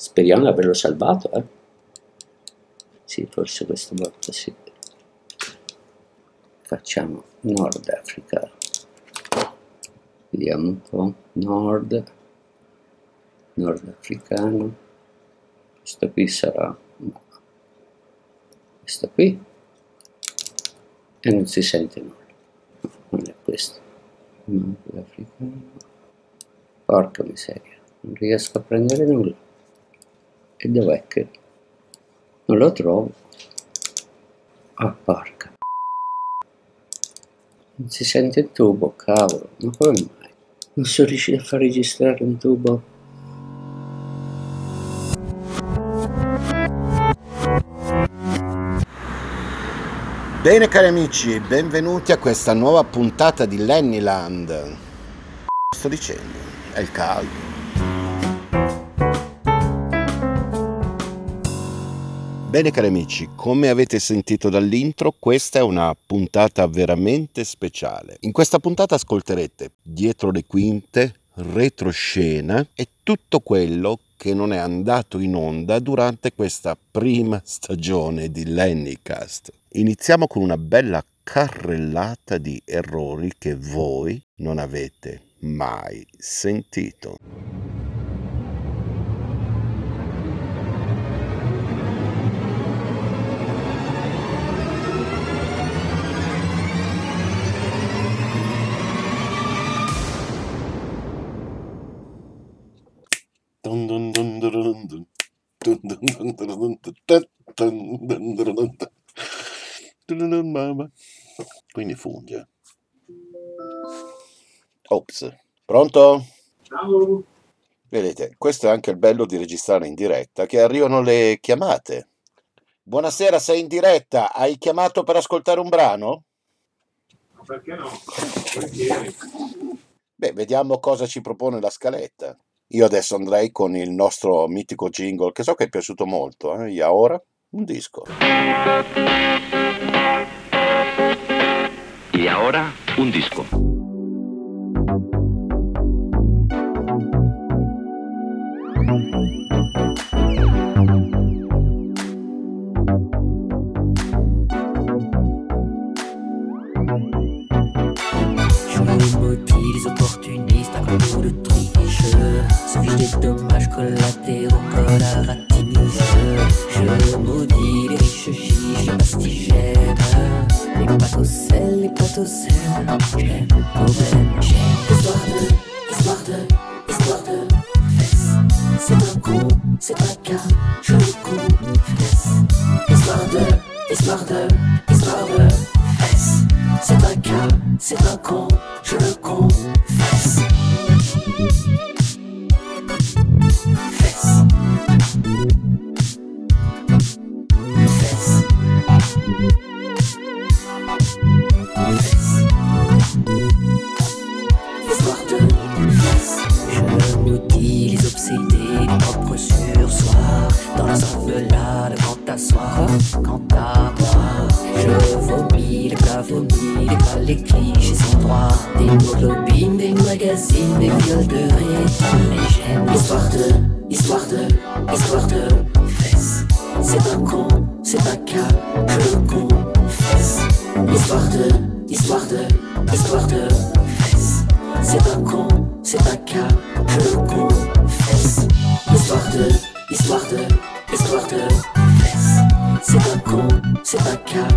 Speriamo di averlo salvato, eh. Sì, forse questa volta sì. Facciamo Nord Africa. Vediamo un po'. Nord. Nordafricano. Questo qui sarà... Questo qui. E non si sente nulla. Non è questo. Nordafricano. Porca miseria. Non riesco a prendere nulla. E dov'è che... Non lo trovo. Ah, porca. Non si sente il tubo, cavolo. Ma come mai? Non sono riuscito a far registrare un tubo. Bene cari amici, benvenuti a questa nuova puntata di Lennyland. Sto dicendo, è il caldo. Bene cari amici, come avete sentito dall'intro, questa è una puntata veramente speciale. In questa puntata ascolterete dietro le quinte, retroscena e tutto quello che non è andato in onda durante questa prima stagione di Lennycast. Iniziamo con una bella carrellata di errori che voi non avete mai sentito. Quindi funge. Ops, pronto? Ciao. Vedete, questo è anche il bello di registrare in diretta, che arrivano le chiamate. Buonasera, sei in diretta, hai chiamato per ascoltare un brano? Perché no? Volentieri. Beh, vediamo cosa ci propone la scaletta. Io adesso andrei con il nostro mitico jingle, che so che è piaciuto molto, eh? E ora un disco. Y ahora un disco. C'est un cas, c'est un con, je le confesse. Fesse. Fesse. Fesse. Histoire de fesse. Le midi, les obsédés, propre sur soir. Dans la zone de là, Les pas clichés sans droit Des moglobines, des magazines Des viols de rétine Mais j'aime l'histoire de Histoire de Histoire de fesses. C'est un con, c'est un cas Je le confesse. Histoire de Histoire de Histoire de fesses. C'est un con, c'est un cas Je le confesse. Histoire de Histoire de Histoire de fesses. C'est un con, c'est un cas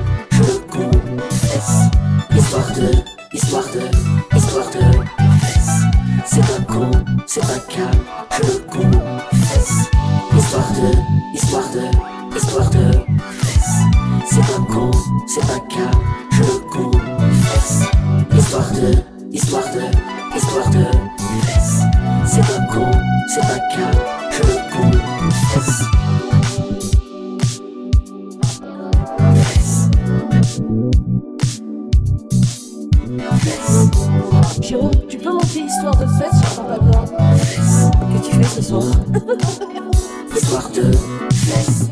histoire de fête sur Papa Blanc. Que tu fais ce soir? Histoire de fesse.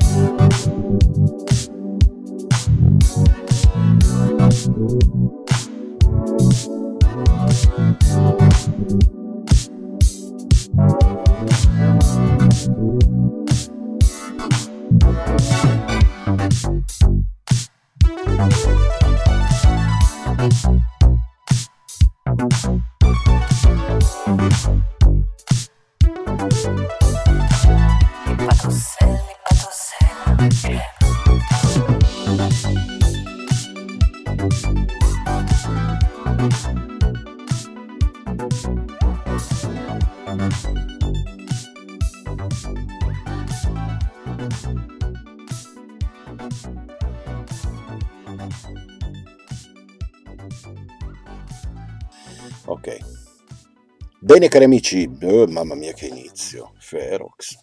Bene cari amici, eh, mamma mia che inizio, Ferox.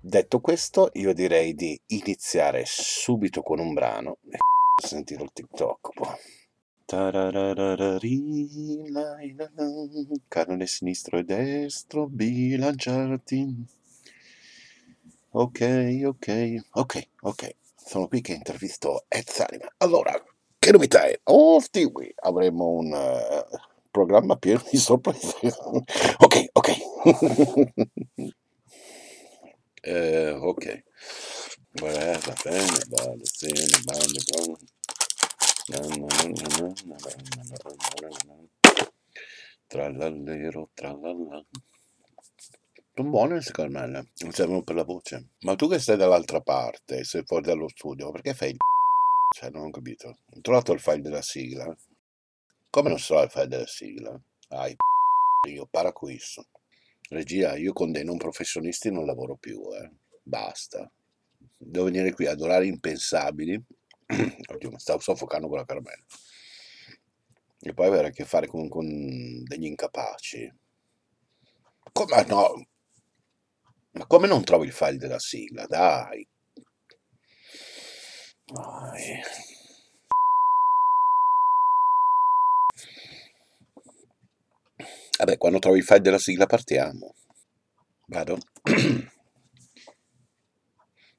Detto questo, io direi di iniziare subito con un brano. E sentire il TikTok. boh. Canone sinistro e destro, bilanciarti. Ok, ok, ok, ok. Sono qui che intervisto Ed Sullivan. Allora, che novità è? Oh, Stewie, avremo un eh, programma pieno di sorprese. ok, ok. Eh, ok. Va va bene, va bene, va bene. Trallallero, trallalla. Sono buone me, eh. non servono per la voce. Ma tu che stai dall'altra parte, sei fuori dallo studio, perché fai il Cioè, non ho capito. Ho trovato il file della sigla. Come non so il file della sigla? Ah, i io para questo. Regia, io con dei non professionisti non lavoro più, eh. Basta. Devo venire qui ad orari impensabili. Oddio, mi stavo soffocando con la caramella. E poi avere a che fare con, con degli incapaci. Come no? Ma come non trovi il file della sigla? Dai. Dai. Vabbè, quando trovi il file della sigla partiamo. Vado.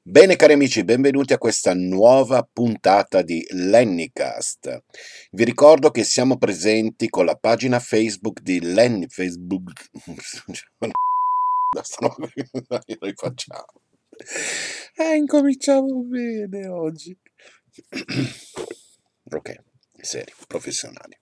Bene cari amici, benvenuti a questa nuova puntata di Lennycast. Vi ricordo che siamo presenti con la pagina Facebook di Lenny Facebook. Rifacciamo. Eh, incominciamo bene oggi. ok, seri, professionali.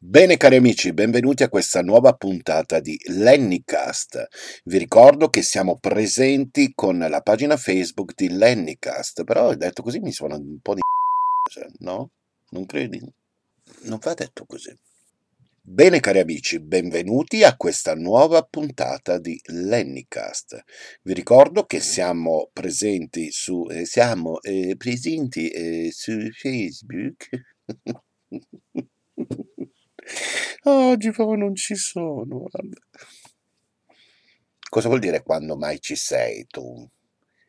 Bene cari amici, benvenuti a questa nuova puntata di Lennycast. Vi ricordo che siamo presenti con la pagina Facebook di Lennycast, però detto così mi suona un po' di cioè, no? Non credi? Non va detto così. Bene cari amici, benvenuti a questa nuova puntata di Lennycast. Vi ricordo che siamo presenti su eh, siamo eh, presenti eh, su Facebook. Oggi proprio non ci sono. guarda. Cosa vuol dire quando mai ci sei tu?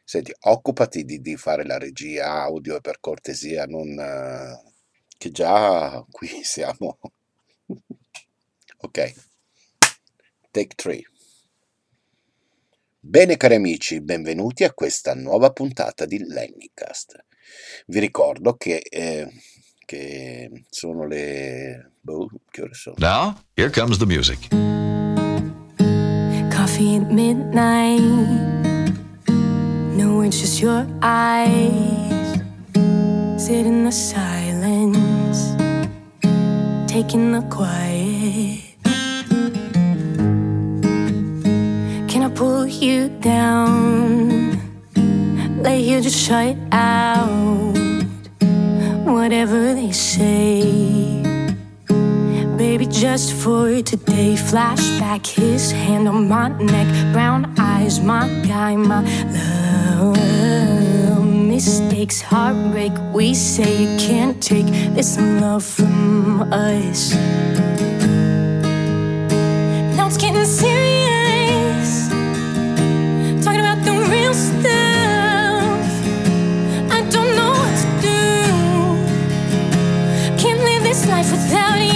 Senti, occupati di, di fare la regia audio per cortesia non... eh, che già qui siamo... ok, take three. Bene cari amici, benvenuti a questa nuova puntata di Lennycast. Vi ricordo che, eh, che sono le... Boh, che? Now, here comes the music. Coffee at midnight. No, it's just your eyes. Sit in the silence, taking the quiet. Can I pull you down? Let you just shut out whatever they say. Baby, just for today, flashback, his hand on my neck, brown eyes, my guy, my love. Mistakes, heartbreak, we say you can't take this love from us. Now it's getting serious, talking about the real stuff. I don't know what to do. Can't live this life without you.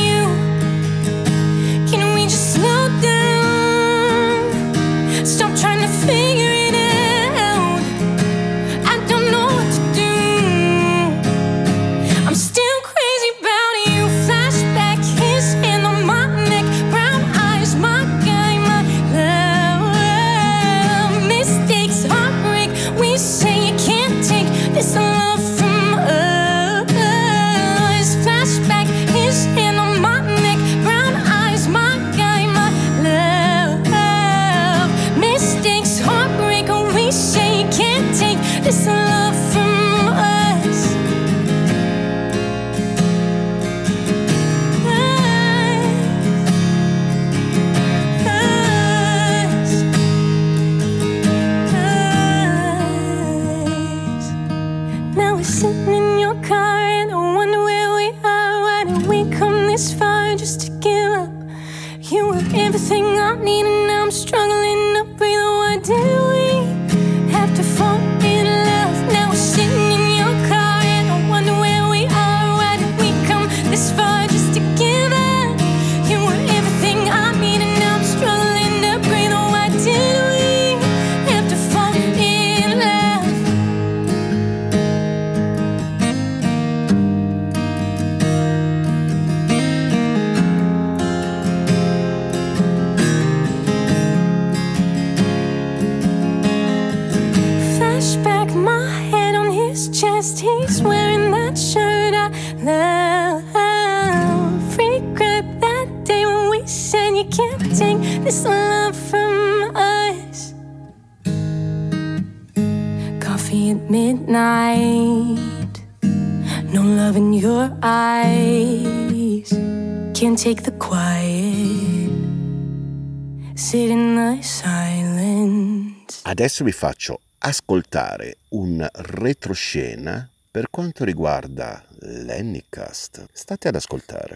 Adesso vi faccio ascoltare un retroscena per quanto riguarda l'Annicast. State ad ascoltare.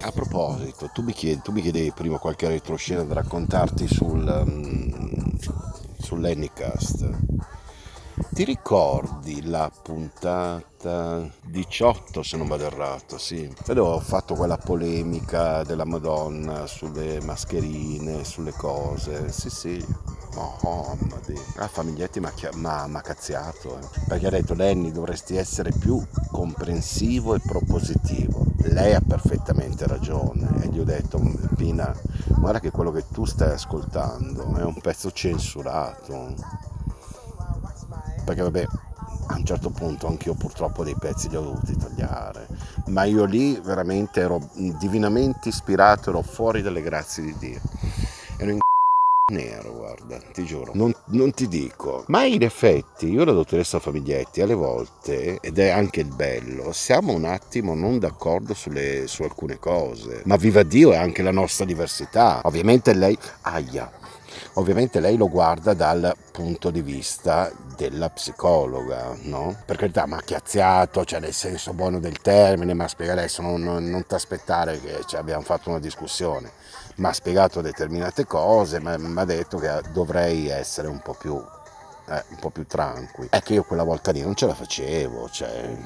A proposito, tu mi, chiedi, tu mi chiedevi prima qualche retroscena da raccontarti sul, um, sull'Annicast. Ti ricordi la puntata 18 se non vado errato, sì. Io ho fatto quella polemica della Madonna sulle mascherine, sulle cose. Sì, sì. Mohammed. La famiglietti mi ha cazziato. Eh. Perché ha detto Lenny dovresti essere più comprensivo e propositivo. Lei ha perfettamente ragione. E gli ho detto, Pina, guarda che quello che tu stai ascoltando è un pezzo censurato perché vabbè a un certo punto anch'io purtroppo dei pezzi li ho dovuti tagliare, ma io lì veramente ero divinamente ispirato, ero fuori dalle grazie di Dio. Ero in nero, guarda, ti giuro. Non, non, ti dico. Ma in effetti, io e la dottoressa Famiglietti, alle volte, ed è anche il bello, siamo un attimo non d'accordo sulle, su alcune cose. Ma viva Dio, è anche la nostra diversità. Ovviamente lei... Aia, Ovviamente lei lo guarda dal punto di vista della psicologa, no? Per carità, ma chiazziato, cioè nel senso buono del termine, ma spiega adesso, non, non, non ti aspettare che cioè, abbiamo fatto una discussione, mi ha spiegato determinate cose, ma mi ha detto che dovrei essere un po' più eh, un po' più tranquilli. È che io quella volta lì non ce la facevo, cioè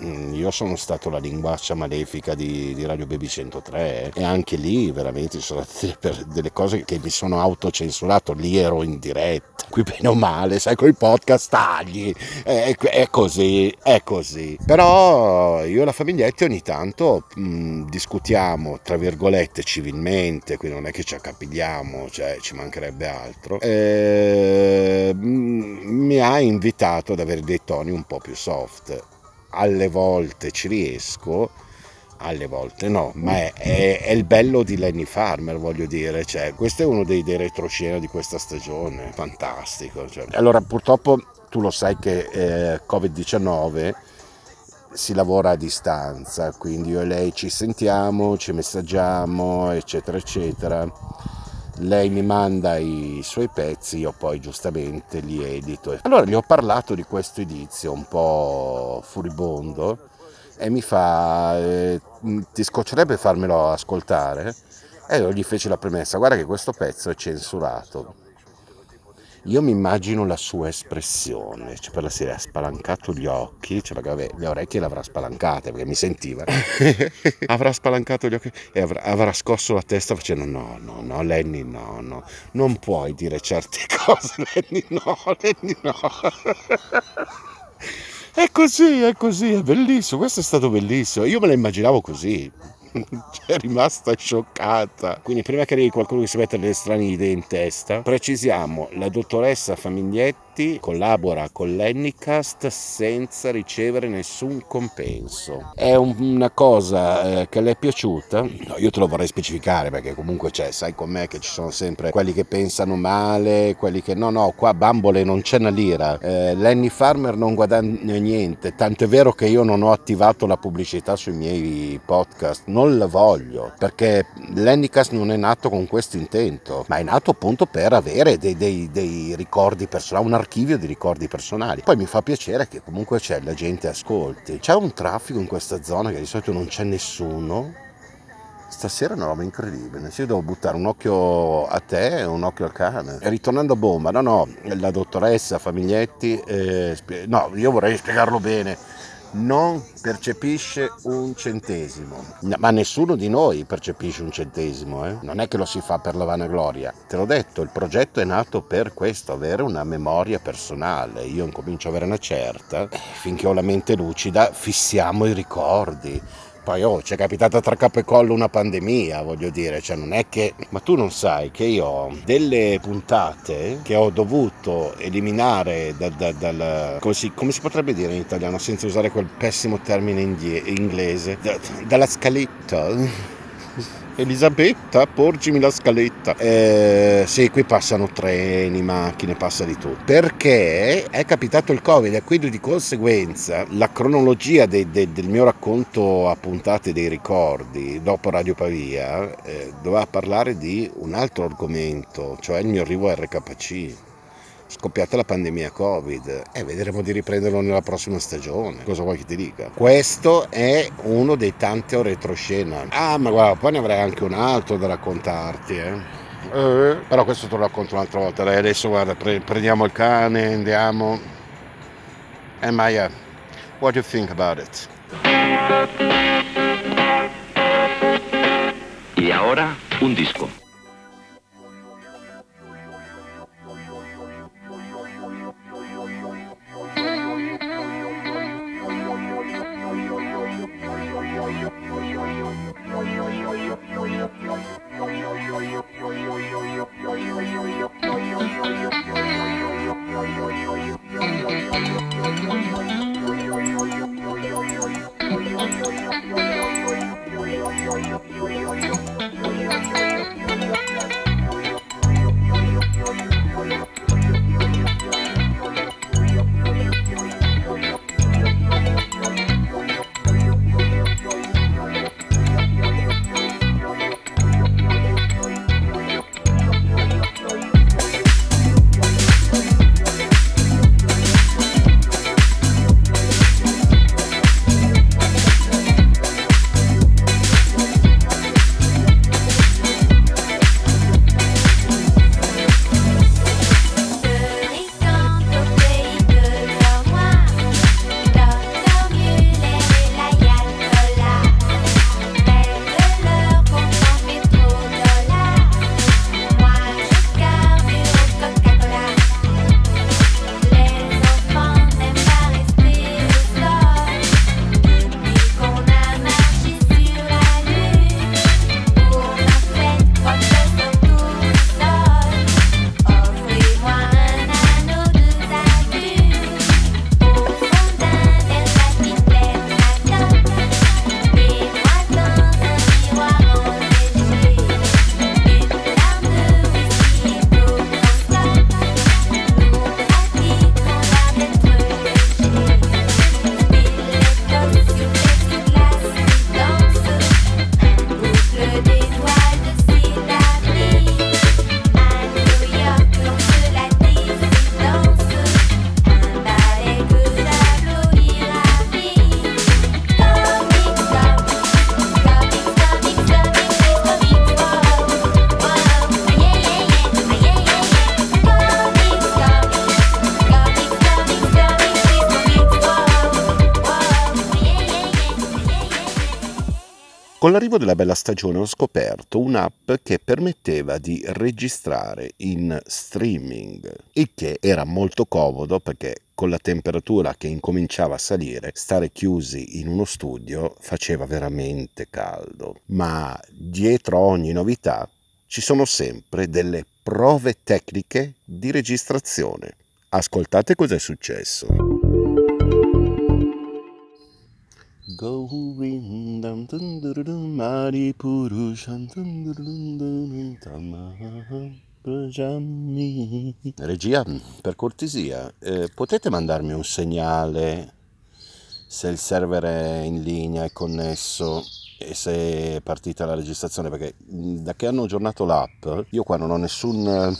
io sono stato la linguaccia malefica di, di, Radio Baby 103 e anche lì veramente ci sono state delle cose che mi sono autocensurato, lì ero in diretta, qui bene o male, sai, con i podcast tagli, è, è, così, è così. Però io e la famiglietta ogni tanto mh, mm, discutiamo, tra virgolette, civilmente, qui non è che ci accapigliamo, cioè ci mancherebbe altro. E, mh, mm, mi ha invitato ad avere dei toni un po' più soft. Alle volte ci riesco, alle volte no, ma è, è, è il bello di Lenny Farmer, voglio dire. Cioè, questo è uno dei, dei retroscena di questa stagione, fantastico. Cioè. Allora, purtroppo tu lo sai che eh, Covid-19 si lavora a distanza, quindi io e lei ci sentiamo, ci messaggiamo, eccetera, eccetera lei mi manda i suoi pezzi, io poi giustamente li edito. Allora gli ho parlato di questo edizio un po' furibondo e mi fa, eh, ti scoccerebbe farmelo ascoltare? E io gli feci la premessa, guarda che questo pezzo è censurato. Io mi immagino la sua espressione, cioè per la sera ha spalancato gli occhi, cioè vabbè, le orecchie le avrà spalancate perché mi sentiva, avrà spalancato gli occhi e avrà, avrà, scosso la testa facendo no, no, no, Lenny no, no, non puoi dire certe cose, Lenny no, Lenny no. è così, è così, è bellissimo, questo è stato bellissimo, io me la immaginavo così è rimasta scioccata. Quindi prima che arrivi qualcuno che si mette delle strane idee in testa, precisiamo, la dottoressa Famiglietti Uniti collabora con l'Ennicast senza ricevere nessun compenso. È un, una cosa eh, che le è piaciuta? No, io te lo vorrei specificare perché comunque c'è, sai com'è che ci sono sempre quelli che pensano male, quelli che no, no, qua bambole non c'è una lira. Eh, Lenny Farmer non guadagna niente, tanto è vero che io non ho attivato la pubblicità sui miei podcast, non la voglio perché l'Ennicast non è nato con questo intento, ma è nato appunto per avere dei, dei, dei ricordi personali, un di ricordi personali. Poi mi fa piacere che comunque c'è la gente ascolti. C'è un traffico in questa zona che di solito non c'è nessuno. Stasera è una roba incredibile, io devo buttare un occhio a te e un occhio al cane. E ritornando a bomba, no no, la dottoressa Famiglietti, eh, no, io vorrei spiegarlo bene non percepisce un centesimo, ma nessuno di noi percepisce un centesimo, eh? non è che lo si fa per la vanagloria. Te l'ho detto, il progetto è nato per questo, avere una memoria personale. Io incomincio ad avere una certa, finché ho la mente lucida, fissiamo i ricordi Poi oh, c'è capitata tra capo e collo una pandemia, voglio dire, cioè non è che... Ma tu non sai che io ho delle puntate che ho dovuto eliminare da- da- dal... Come si, come si potrebbe dire in italiano senza usare quel pessimo termine indie- inglese? Da- dalla scaletta. Elisabetta, porgimi la scaletta. Eh, sì, qui passano treni, macchine, passa di tutto. Perché è capitato il Covid e quindi di conseguenza la cronologia dei- de- del mio racconto a puntate dei ricordi dopo Radio Pavia eh, doveva parlare di un altro argomento, cioè il mio arrivo a RKC scoppiata la pandemia Covid e vedremo di riprenderlo nella prossima stagione. Cosa vuoi che ti dica? Questo è uno dei tanti retroscena. Ah, ma guarda, poi ne avrei anche un altro da raccontarti, eh. Eh, però questo te lo racconto un'altra volta. Dai, adesso guarda, pre- prendiamo il cane, andiamo. E Maya, what do you think about it? Y ahora, un disco. Con l'arrivo della bella stagione ho scoperto un'app che permetteva di registrare in streaming, il che era molto comodo perché con la temperatura che incominciava a salire, stare chiusi in uno studio faceva veramente caldo. Ma dietro ogni novità ci sono sempre delle prove tecniche di registrazione. Ascoltate cos'è successo. Dun, dun, Mari Purushan, dun, dun, dun, dun, Tamaha, Prajami. Regia, per cortesia, eh, potete mandarmi un segnale se il server è in linea, è connesso e se è partita la registrazione? Perché mh, da che hanno aggiornato l'app, io qua non ho nessun eh,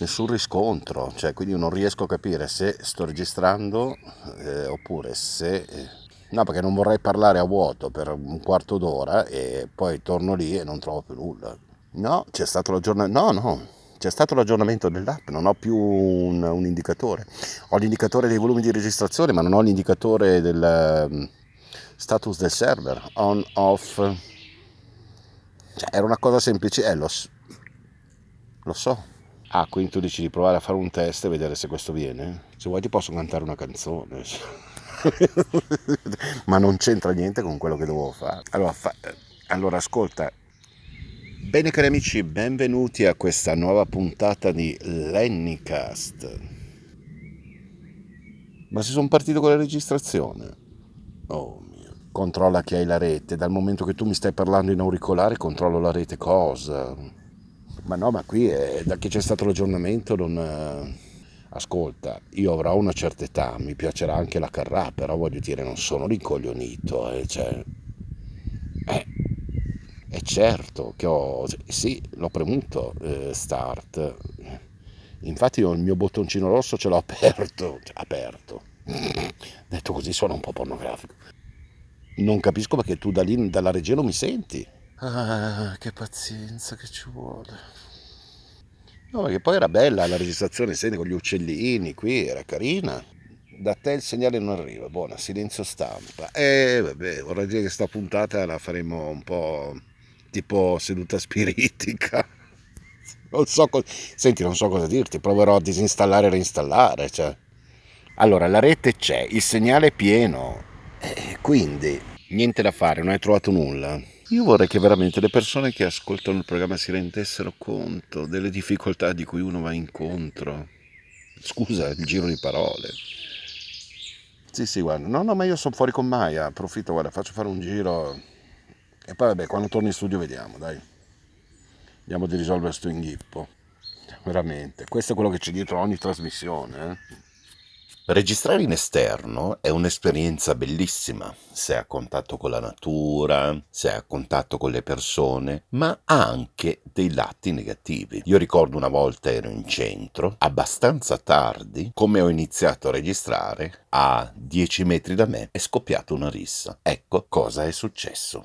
nessun riscontro, cioè quindi non riesco a capire se sto registrando eh, oppure se... No, perché non vorrei parlare a vuoto per un quarto d'ora e poi torno lì e non trovo più nulla. No, c'è stato l'aggiornamento. No, no, c'è stato l'aggiornamento dell'app, non ho più un, un indicatore. Ho l'indicatore dei volumi di registrazione, ma non ho l'indicatore del ehm, status del server, on, off. Cioè, era una cosa semplice, eh, lo, lo so. Ah, quindi tu dici di provare a fare un test e vedere se questo viene? Se vuoi ti posso cantare una canzone. ma non c'entra niente con quello che devo fare. Allora, fa- allora ascolta, bene cari amici, benvenuti a questa nuova puntata di Lennycast. Ma si sono partito con la registrazione? Oh mio. Controlla che hai la rete, dal momento che tu mi stai parlando in auricolare controllo la rete cosa? Ma no, ma qui è, da che c'è stato l'aggiornamento non... Ascolta, io avrò una certa età, mi piacerà anche la Carrà, però voglio dire, non sono rincoglionito, eh, cioè... Eh, è certo che ho... Sì, l'ho premuto, eh, start. Infatti il mio bottoncino rosso ce l'ho aperto, cioè, aperto. Detto così suona un po' pornografico. Non capisco perché tu da lì, dalla regia non mi senti. Ah, che pazienza che ci vuole. No, perché poi era bella la registrazione, senti con gli uccellini qui, era carina. Da te il segnale non arriva, buona, silenzio stampa. E vabbè, vorrei dire che sta puntata la faremo un po' tipo seduta spiritica. Non so co- Senti, non so cosa dirti, proverò a disinstallare e reinstallare. Cioè. Allora, la rete c'è, il segnale è pieno, e quindi niente da fare, non hai trovato nulla. Io vorrei che veramente le persone che ascoltano il programma si rendessero conto delle difficoltà di cui uno va incontro. Scusa il giro di parole. Sì, sì, guarda. No, no, ma io sono fuori con Maya. Approfitto, guarda, faccio fare un giro. E poi, vabbè, quando torni in studio vediamo, dai. Vediamo di risolvere sto inghippo. Veramente. Questo è quello che c'è dietro ogni trasmissione, eh. Registrare in esterno è un'esperienza bellissima, se a contatto con la natura, se a contatto con le persone, ma ha anche dei lati negativi. Io ricordo una volta ero in centro, abbastanza tardi, come ho iniziato a registrare, a 10 metri da me è scoppiata una rissa. Ecco cosa è successo.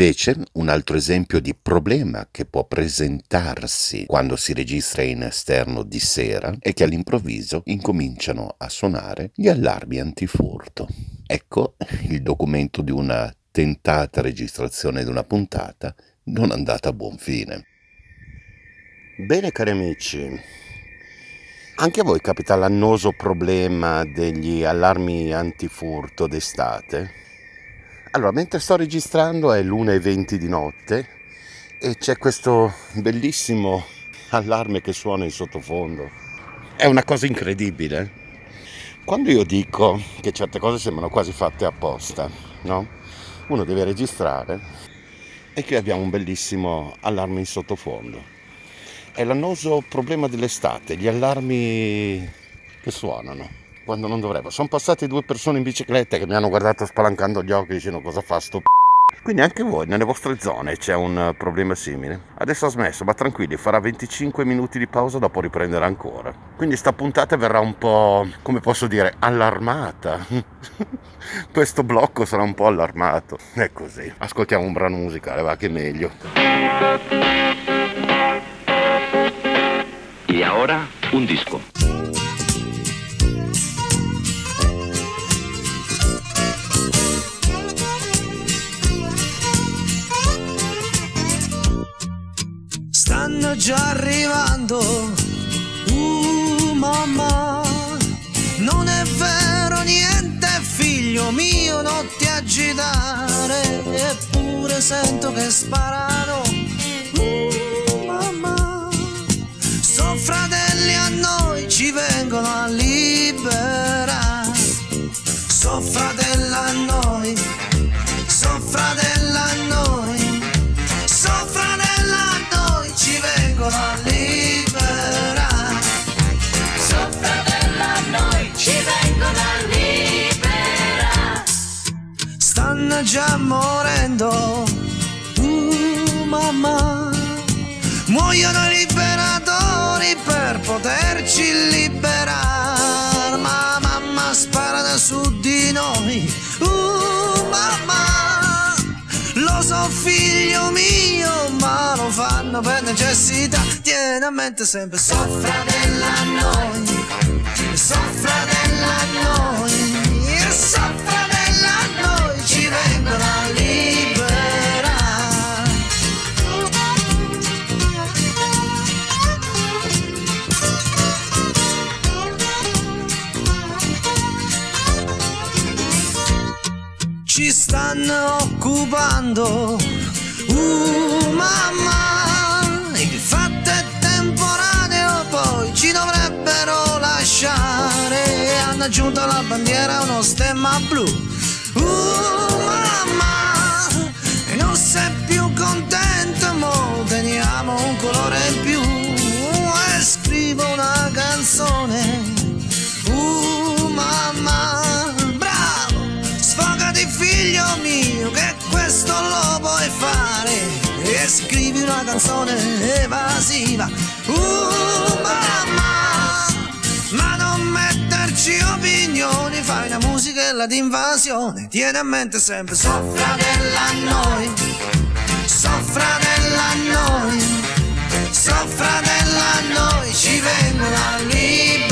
Invece, un altro esempio di problema che può presentarsi quando si registra in esterno di sera è che all'improvviso incominciano a suonare gli allarmi antifurto. Ecco il documento di una tentata registrazione di una puntata non andata a buon fine. Bene cari amici, anche a voi capita l'annoso problema degli allarmi antifurto d'estate? Allora, mentre sto registrando è l'1.20 di notte e c'è questo bellissimo allarme che suona in sottofondo. È una cosa incredibile. Quando io dico che certe cose sembrano quasi fatte apposta, no? Uno deve registrare e qui abbiamo un bellissimo allarme in sottofondo. È l'annoso problema dell'estate, gli allarmi che suonano quando non dovrebbero. Sono passate due persone in bicicletta che mi hanno guardato spalancando gli occhi dicendo cosa fa sto p***o. Quindi anche voi nelle vostre zone c'è un problema simile. Adesso ha smesso, ma tranquilli, farà 25 minuti di pausa, dopo riprenderà ancora. Quindi sta puntata verrà un po', come posso dire, allarmata. Questo blocco sarà un po' allarmato. È così. Ascoltiamo un brano musicale, va che meglio. Y ahora un disco. stanno già arrivando. Uh, mamma, non è vero niente, figlio mio, non ti agitare. Eppure sento che sparano. Uh, mamma, sono fratelli a noi, ci vengono a liberare. Sono fratelli a noi. I liberatori per poterci liberare. Ma mamma spara su di noi. Uh, mamma, lo so figlio mio, ma lo fanno per necessità. Tieni a mente sempre, soffra della noi, soffra della noi, soffra della noi, ci vengono Ci stanno occupando, uh mamma, il fatto è temporaneo, poi ci dovrebbero lasciare. Hanno aggiunto alla bandiera uno stemma blu, uh mamma, scrivi una canzone evasiva, uh mamma, ma non metterci opinioni, fai una musica d'invasione, tieni a mente sempre, soffra della noi, soffra della noi, soffra della noi, ci vengono a liberare,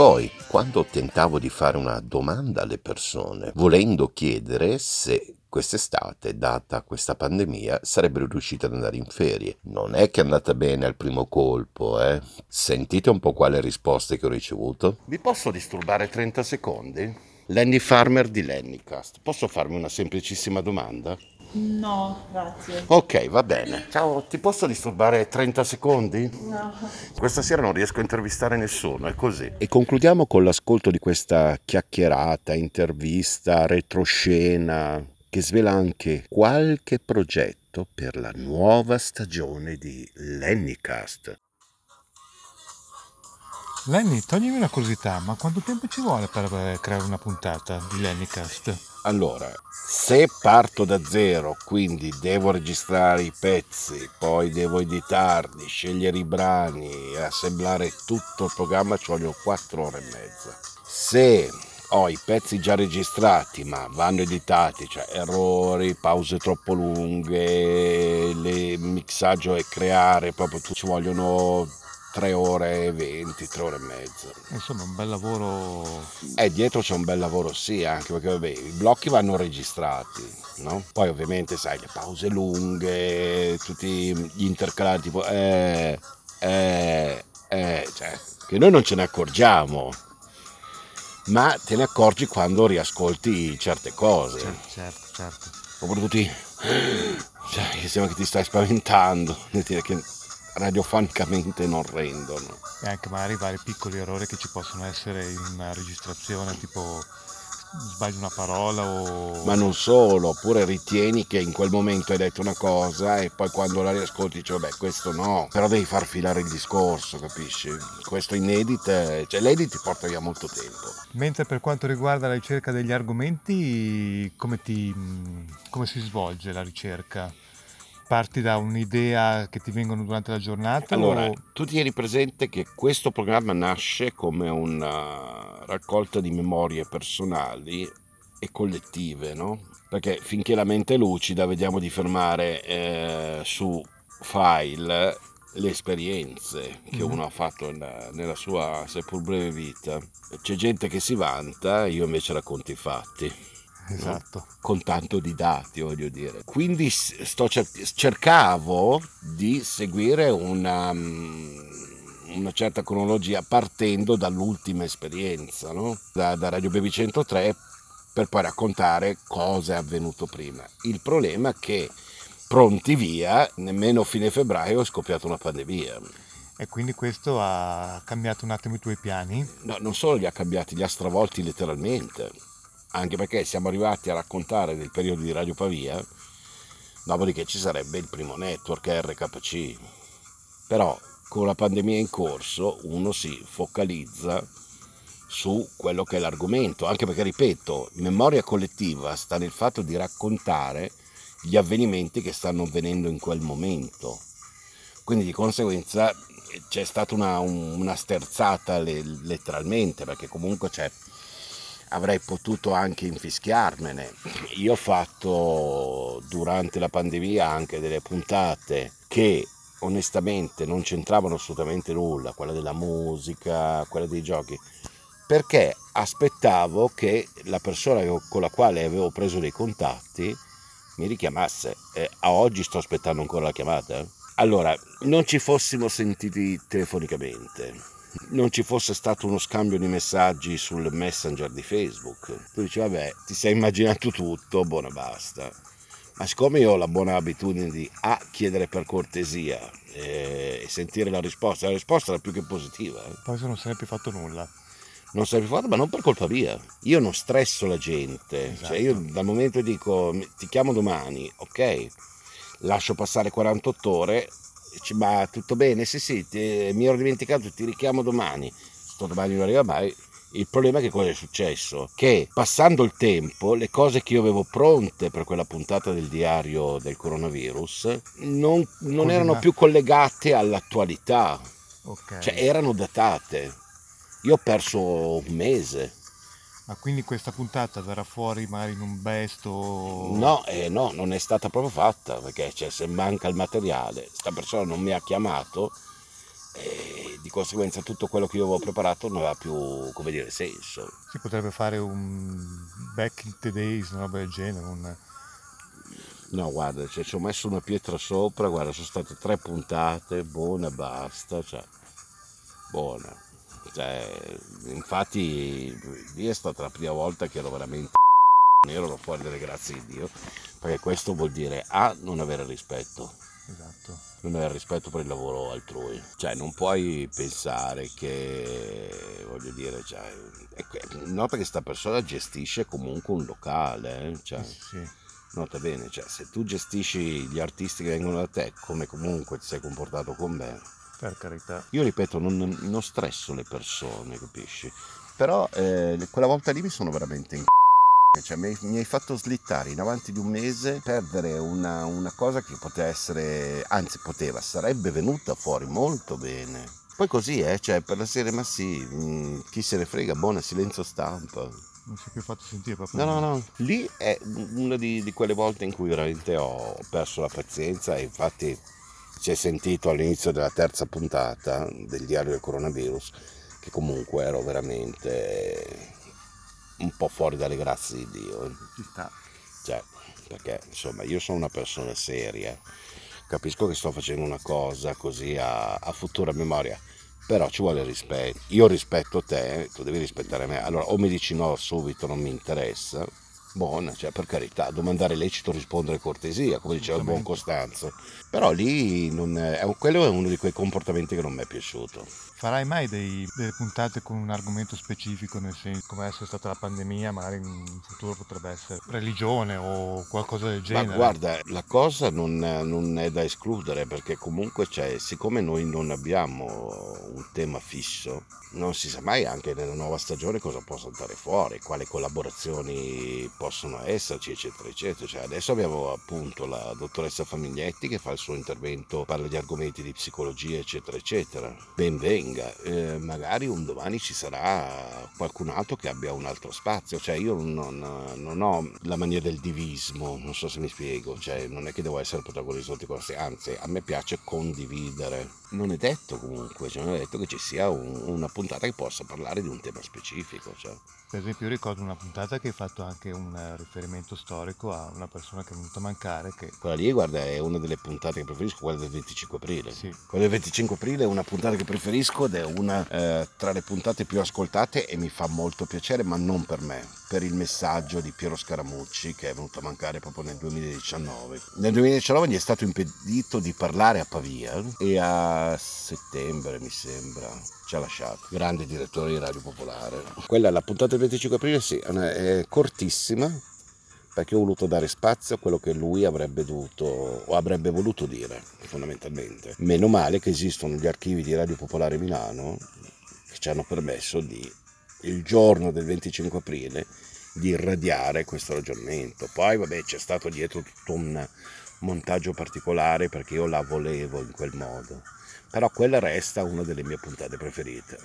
poi, quando tentavo di fare una domanda alle persone, volendo chiedere se quest'estate, data questa pandemia, sarebbero riuscite ad andare in ferie. Non è che è andata bene al primo colpo, eh? Sentite un po' quale risposte che ho ricevuto. Vi posso disturbare 30 secondi? Lenny Farmer di Lennycast. Posso farmi una semplicissima domanda? No, grazie. Ok, va bene. Ciao, ti posso disturbare 30 secondi? No. Questa sera non riesco a intervistare nessuno, è così. E concludiamo con l'ascolto di questa chiacchierata, intervista, retroscena, che svela anche qualche progetto per la nuova stagione di Lennycast. Lenny, toglimi una curiosità, ma quanto tempo ci vuole per eh, creare una puntata di Lennycast? Allora, se parto da zero, quindi devo registrare i pezzi, poi devo editarli, scegliere i brani, assemblare tutto il programma, ci voglio 4 ore e mezza. Se ho i pezzi già registrati, ma vanno editati, cioè errori, pause troppo lunghe, il mixaggio e creare, proprio ci vogliono 3 ore e 20, 3 ore e mezza. Insomma, un bel lavoro. Eh, dietro c'è un bel lavoro, sì, anche perché vabbè, i blocchi vanno registrati, no? Poi ovviamente, sai, le pause lunghe, tutti gli intercalati, tipo, eh, eh, eh, cioè, che noi non ce ne accorgiamo, ma te ne accorgi quando riascolti certe cose. Certo, certo, certo. Proprio tutti, cioè, che sembra che ti stai spaventando, che radiofonicamente non rendono. E anche magari vari piccoli errori che ci possono essere in una registrazione, tipo sbagli una parola o... Ma non solo, oppure ritieni che in quel momento hai detto una cosa e poi quando la riascolti dici vabbè questo no, però devi far filare il discorso, capisci? Questo in edit, cioè l'edit ti porta via molto tempo. Mentre per quanto riguarda la ricerca degli argomenti, come, ti, come si svolge la ricerca? Parti da un'idea che ti vengono durante la giornata? Allora, o- tu tieni presente che questo programma nasce come una raccolta di memorie personali e collettive, no? Perché finché la mente è lucida vediamo di fermare eh, su file le esperienze che Mhm. uno ha fatto nella, nella sua seppur breve vita. C'è gente che si vanta, io invece racconto i fatti. Esatto. con tanto di dati, voglio dire. Quindi cer- cercavo di seguire una, mm, una certa cronologia partendo dall'ultima esperienza, no? da, da Radio Baby 103, per poi raccontare cosa è avvenuto prima. Il problema è che pronti via, nemmeno fine febbraio è scoppiata una pandemia. E quindi questo ha cambiato un attimo i tuoi piani? No, non solo li ha cambiati, li ha stravolti letteralmente, anche perché siamo arrivati a raccontare del periodo di Radio Pavia, dopodiché ci sarebbe il primo network RKC. Però con la pandemia in corso uno si focalizza su quello che è l'argomento, anche perché, ripeto, memoria collettiva sta nel fatto di raccontare gli avvenimenti che stanno avvenendo in quel momento. Quindi di conseguenza c'è stata una, un- una sterzata le- letteralmente, perché comunque c'è, avrei potuto anche infischiarmene. Io ho fatto durante la pandemia anche delle puntate che onestamente non c'entravano assolutamente nulla, quella della musica, quella dei giochi, perché aspettavo che la persona con la quale avevo preso dei contatti mi richiamasse. E a oggi sto aspettando ancora la chiamata. eh. Allora, non ci fossimo sentiti telefonicamente, non ci fosse stato uno scambio di messaggi sul messenger di Facebook. Tu dici, vabbè, ti sei immaginato tutto, buona basta. Ma siccome io ho la buona abitudine di A, chiedere per cortesia eh, e sentire la risposta, la risposta era più che positiva. eh. Poi se non ne è più fatto nulla. Non sei più fatto, ma non per colpa mia. Io non stresso la gente. Cioè io dal momento che dico ti chiamo domani, ok, lascio passare 48 ore, ma tutto bene? Sì, sì, ti- mi ero dimenticato, ti richiamo domani. Sto domani non arriva mai. Il problema è che cosa è successo? Che passando il tempo, le cose che io avevo pronte per quella puntata del diario del coronavirus non, non erano più collegate all'attualità, Ok. cioè erano datate. Io ho perso un mese. Ma quindi questa puntata verrà fuori magari in un best o... No, eh, no, non è stata proprio fatta perché cioè, se manca il materiale, sta persona non mi ha chiamato e di conseguenza tutto quello che io avevo preparato non aveva più, come dire, senso. Si potrebbe fare un back in the days, una roba del genere. un- No, guarda, cioè, ci ho messo una pietra sopra, guarda, sono state tre puntate, buona, basta, cioè, buona. Cioè, infatti, lì è stata la prima volta che ero veramente nero, ero fuori dalle grazie di Dio, perché questo vuol dire A, non avere rispetto, Esatto. non avere rispetto per il lavoro altrui. Cioè, non puoi pensare che, voglio dire, cioè, nota che sta persona gestisce comunque un locale, eh, cioè, Sì. nota bene, cioè, se tu gestisci gli artisti che vengono da te, come comunque ti sei comportato con me, Per carità. io ripeto, non, non stresso le persone, capisci? Però eh, quella volta lì mi sono veramente in cioè, mi, hai, mi hai fatto slittare in avanti di un mese, perdere una, una cosa che poteva essere, anzi poteva, sarebbe venuta fuori molto bene. Poi così, eh, cioè per la serie, ma sì, mh, chi se ne frega, buona, silenzio stampa. Non si è più fatto sentire proprio. No, no, no, lì è una di, di quelle volte in cui veramente ho perso la pazienza e infatti si è sentito all'inizio della terza puntata del diario del coronavirus che comunque ero veramente un po' fuori dalle grazie di Dio. eh. Cioè, perché insomma io sono una persona seria, capisco che sto facendo una cosa così a, a futura memoria, però ci vuole rispetto. Io rispetto te, tu devi rispettare me. Allora o mi dici no subito, non mi interessa, buona, cioè per carità, domandare lecito, rispondere cortesia, come diceva il buon Costanzo. Però lì non è, quello è uno di quei comportamenti che non mi è piaciuto. Farai mai dei- delle puntate con un argomento specifico, nel senso come adesso è stata la pandemia, magari in futuro potrebbe essere religione o qualcosa del genere? Ma guarda, la cosa non, non è da escludere perché comunque c'è, siccome noi non abbiamo un tema fisso, non si sa mai anche nella nuova stagione cosa può saltare fuori, quali collaborazioni possono esserci, eccetera, eccetera. Cioè, adesso abbiamo appunto la dottoressa Famiglietti che fa il suo intervento, parla di argomenti di psicologia, eccetera, eccetera. Ben venga. Venga, eh, magari un domani ci sarà qualcun altro che abbia un altro spazio, cioè io non, non ho la mania del divismo, non so se mi spiego, cioè non è che devo essere protagonista di cose, anzi a me piace condividere. Non è detto comunque, cioè non è detto che ci sia un- una puntata che possa parlare di un tema specifico. Cioè. Per esempio, io ricordo una puntata che hai fatto anche un eh, riferimento storico a una persona che è venuta a mancare. Che Quella lì, guarda, è una delle puntate che preferisco, quella del 25 aprile. Sì. Quella del 25 aprile è una puntata che preferisco ed è una eh, tra le puntate più ascoltate e mi fa molto piacere, ma non per me, per il messaggio di Piero Scaramucci che è venuto a mancare proprio nel 2019. Nel 2019 gli è stato impedito di parlare a Pavia e a settembre, mi sembra, ci ha lasciato. Grande direttore di Radio Popolare. Quella, la puntata 25 aprile, sì, è cortissima perché ho voluto dare spazio a quello che lui avrebbe dovuto o avrebbe voluto dire, fondamentalmente. Meno male che esistono gli archivi di Radio Popolare Milano che ci hanno permesso di, il giorno del 25 aprile, di irradiare questo ragionamento. Poi, vabbè, c'è stato dietro tutto un montaggio particolare perché io la volevo in quel modo. Però quella resta una delle mie puntate preferite.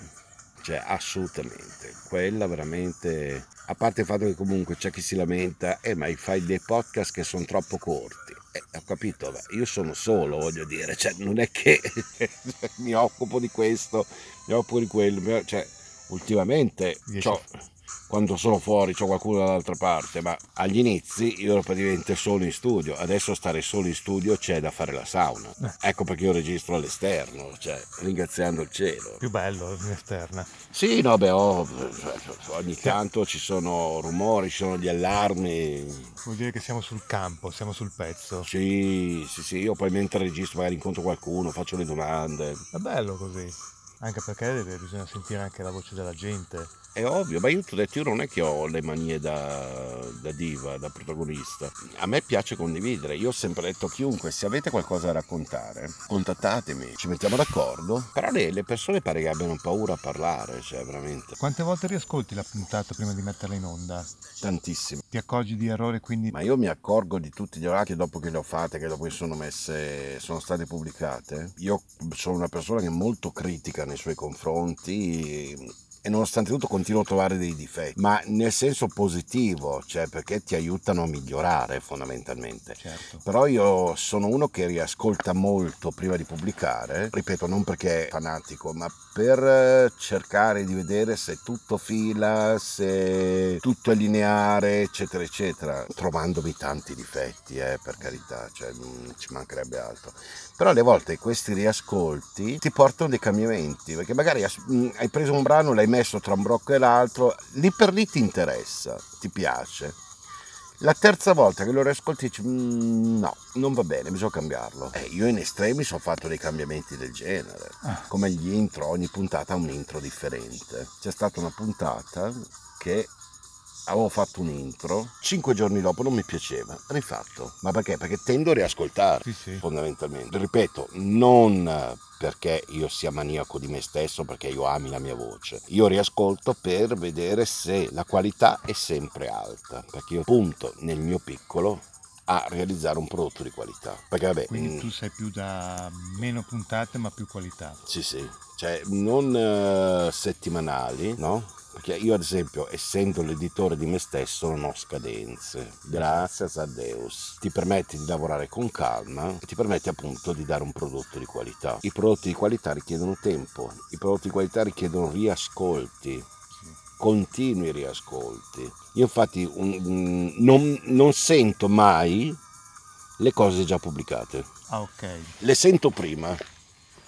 Cioè, assolutamente. Quella veramente. A parte il fatto che comunque c'è chi si lamenta, eh, ma fai dei podcast che sono troppo corti. Eh, ho capito, io sono solo, voglio dire, cioè, non è che mi occupo di questo, mi occupo di quello, cioè, ultimamente c'ho- quando sono fuori c'ho qualcuno dall'altra parte, ma agli inizi io ero praticamente solo in studio, adesso stare solo in studio c'è da fare la sauna. Ecco perché io registro all'esterno, cioè ringraziando il cielo. più bello in esterna. Sì, no, beh, oh, ogni tanto ci sono rumori, ci sono gli allarmi. Vuol dire che siamo sul campo, siamo sul pezzo. Sì, sì, sì, io poi mentre registro magari incontro qualcuno, faccio le domande. È bello così. Anche perché deve- bisogna sentire anche la voce della gente. È ovvio, ma io ti ho detto, io non è che ho le manie da, da diva, da protagonista. A me piace condividere. Io ho sempre detto a chiunque, se avete qualcosa da raccontare, contattatemi, ci mettiamo d'accordo. Però le, le persone pare che abbiano paura a parlare, cioè veramente Quante volte riascolti la puntata prima di metterla in onda? tantissimo. Ti accorgi di errori quindi Ma io mi accorgo di tutti gli orari che dopo che le ho fatte, che dopo che sono messe, sono state pubblicate. Io sono una persona che è molto critica nei suoi confronti e nonostante tutto continuo a trovare dei difetti, ma nel senso positivo, cioè perché ti aiutano a migliorare fondamentalmente. certo. Però io sono uno che riascolta molto prima di pubblicare, ripeto, non perché è fanatico, ma per eh, cercare di vedere se tutto fila, se tutto è lineare, eccetera, eccetera, trovandomi tanti difetti, eh, per carità, cioè non ci mancherebbe altro. Però alle volte questi riascolti ti portano dei cambiamenti, perché magari mh, hai preso un brano, l'hai messo tra un blocco e l'altro, lì per lì ti interessa, ti piace. La terza volta che lo riascolti dici "Mm, no, non va bene, bisogna cambiarlo. Eh, io in estremi ho fatto dei cambiamenti del genere, come gli intro, ogni puntata ha un intro differente. C'è stata una puntata che avevo fatto un intro, cinque giorni dopo non mi piaceva, rifatto. Ma perché? Perché tendo a riascoltare Sì, sì. fondamentalmente. Ripeto, non perché io sia maniaco di me stesso, perché io ami la mia voce. Io riascolto per vedere se la qualità è sempre alta, perché io punto nel mio piccolo a realizzare un prodotto di qualità. Perché vabbè, Quindi mm, tu sei più da meno puntate ma più qualità. sì, sì, cioè non eh, settimanali, no? Perché io ad esempio, essendo l'editore di me stesso, non ho scadenze. Grazie a Deus. Ti permette di lavorare con calma ti permette appunto di dare un prodotto di qualità. I prodotti di qualità richiedono tempo, i prodotti di qualità richiedono riascolti, continui riascolti. Io infatti un- non, non sento mai le cose già pubblicate Ah ok. le sento prima.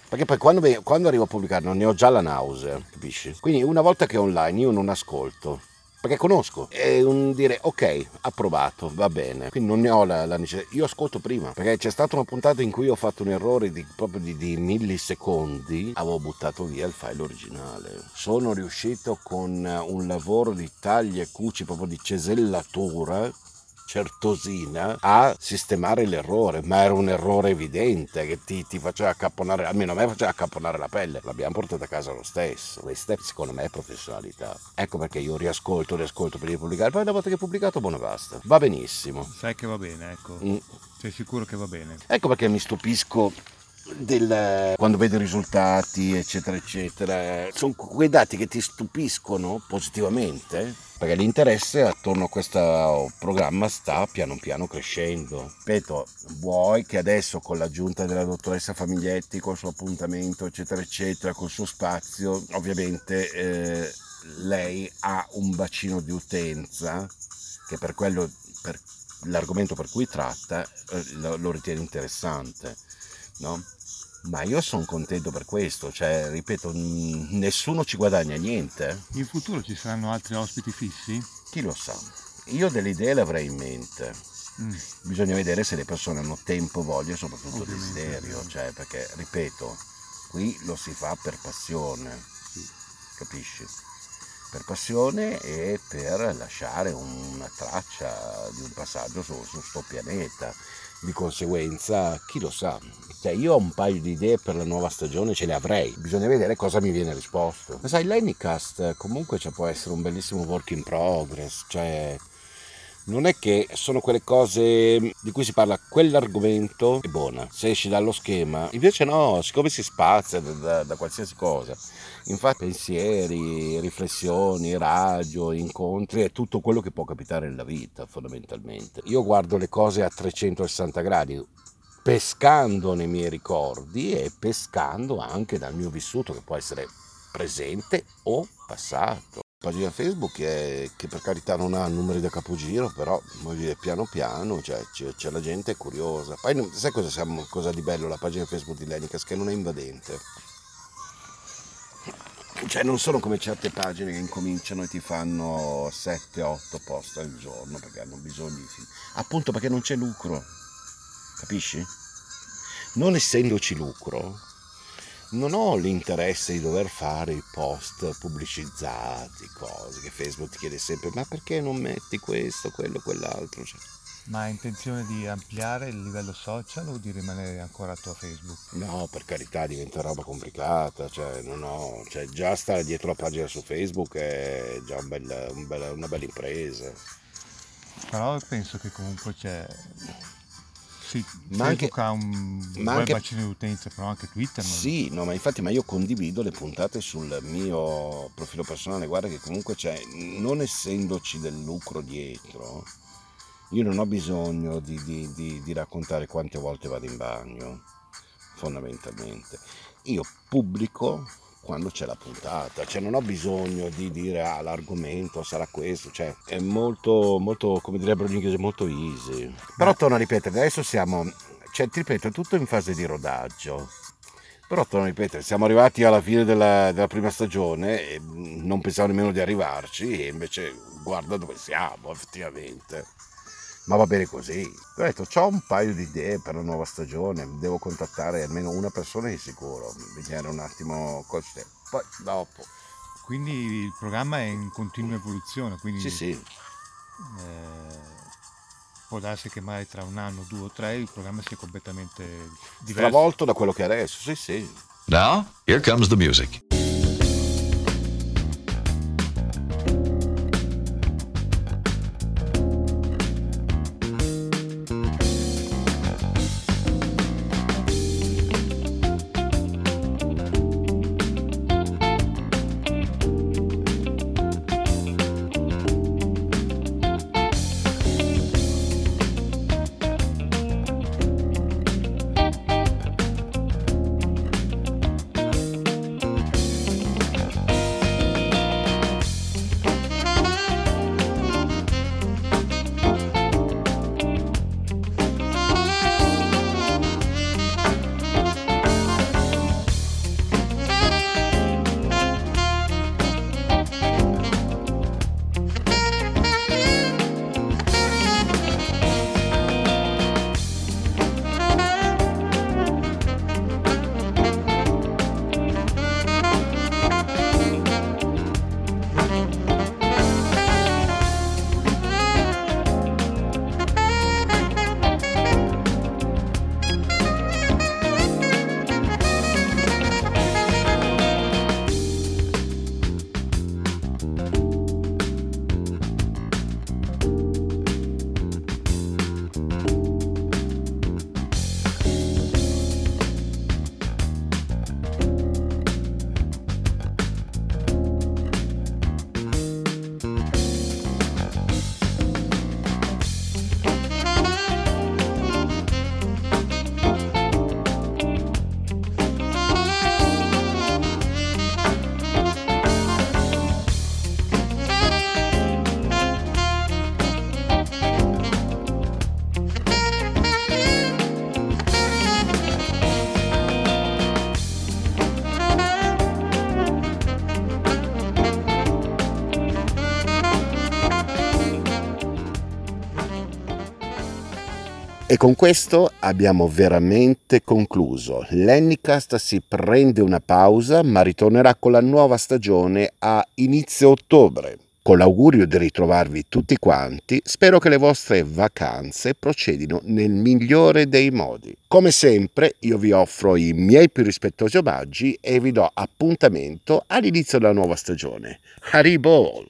Perché poi quando, quando arrivo a pubblicare non ne ho già la nausea, capisci? Quindi una volta che è online io non ascolto. Perché conosco. È un dire ok, approvato, va bene. Quindi non ne ho la, la necessità. Io ascolto prima. Perché c'è stata una puntata in cui ho fatto un errore di, proprio di, di millisecondi. Avevo buttato via il file originale. Sono riuscito con un lavoro di taglia e cuci, proprio di cesellatura certosina a sistemare l'errore, ma era un errore evidente che ti, ti faceva accapponare, almeno a me faceva accapponare la pelle. L'abbiamo portata a casa lo stesso. Questa secondo me è professionalità. Ecco perché io riascolto, riascolto prima di pubblicare, poi una volta che ho pubblicato, buona basta. Va benissimo. Sai che va bene, ecco. Mm. Sei sicuro che va bene? Ecco perché mi stupisco del, quando vedi i risultati, eccetera, eccetera. Sono quei dati che ti stupiscono positivamente, perché l'interesse attorno a questo programma sta piano piano crescendo. Ripeto, vuoi che adesso con l'aggiunta della dottoressa Famiglietti, col suo appuntamento, eccetera, eccetera, col suo spazio, ovviamente eh, lei ha un bacino di utenza che per quello, per l'argomento per cui tratta, eh, lo ritiene interessante. No? Ma io sono contento per questo, cioè, ripeto, n- nessuno ci guadagna niente. In futuro ci saranno altri ospiti fissi? Chi lo sa? Io delle idee le avrei in mente. Mm. Bisogna vedere se le persone hanno tempo, voglia e soprattutto Ovviamente, desiderio, cioè, perché, ripeto, qui lo si fa per passione, capisci? Per passione e per lasciare una traccia di un passaggio su, su sto pianeta. Di conseguenza, chi lo sa? Cioè, io ho un paio di idee per la nuova stagione, ce le avrei. Bisogna vedere cosa mi viene risposto. Ma sai, l'Anycast comunque cioè, può essere un bellissimo work in progress, cioè non è che sono quelle cose di cui si parla quell'argomento è buona se esci dallo schema invece no siccome si spazia da, da- da qualsiasi cosa infatti pensieri riflessioni radio incontri è tutto quello che può capitare nella vita fondamentalmente io guardo le cose a 360 gradi pescando nei miei ricordi e pescando anche dal mio vissuto che può essere presente o passato pagina Facebook che, che per carità non ha numeri da capogiro, però dire, piano piano cioè, c'è, c'è la gente curiosa. Poi sai cosa, siamo, cosa di bello la pagina Facebook di Lenicas? Che non è invadente. Cioè non sono come certe pagine che incominciano e ti fanno 7-8 post al giorno perché hanno bisogno di... Appunto perché non c'è lucro, capisci? Non essendoci lucro, non ho l'interesse di dover fare i post pubblicizzati, cose che Facebook ti chiede sempre, ma perché non metti questo, quello, quell'altro? Cioè, Ma hai intenzione di ampliare il livello social o di rimanere ancorato a Facebook? no, per carità, diventa roba complicata, cioè, non ho, cioè, già stare dietro la pagina su Facebook è già un bel- un bel- una bella impresa. Però penso che comunque c'è... Sì, Ma Facebook anche- ha un ma bel anche- bacino di utenza, però anche Twitter non... Sì, no, ma infatti, ma io condivido le puntate sul mio profilo personale, guarda che comunque c'è, non essendoci del lucro dietro, io non ho bisogno di, di- di- di raccontare quante volte vado in bagno, fondamentalmente. Io pubblico quando c'è la puntata, cioè non ho bisogno di dire ah l'argomento sarà questo, cioè è molto, molto, come direbbero gli inglesi, molto easy. Però torno a ripetere, adesso siamo, cioè ti ripeto, tutto in fase di rodaggio. Però torno a ripetere, siamo arrivati alla fine della, della prima stagione e non pensavo nemmeno di arrivarci e invece guarda dove siamo effettivamente. Ma va bene così. Ho detto, ho un paio di idee per la nuova stagione, devo contattare almeno una persona di sicuro, vedere un attimo cos'è. Poi dopo, Quindi il programma è in continua evoluzione, quindi sì sì, eh, può darsi che magari tra un anno, due o tre il programma sia completamente diverso. stravolto da quello che è adesso, sì sì. Now, here comes the music. E con questo abbiamo veramente concluso. L'Ennicast si prende una pausa ma ritornerà con la nuova stagione a inizio ottobre. Con l'augurio di ritrovarvi tutti quanti, spero che le vostre vacanze procedino nel migliore dei modi. Come sempre, io vi offro i miei più rispettosi omaggi e vi do appuntamento all'inizio della nuova stagione. Haribo!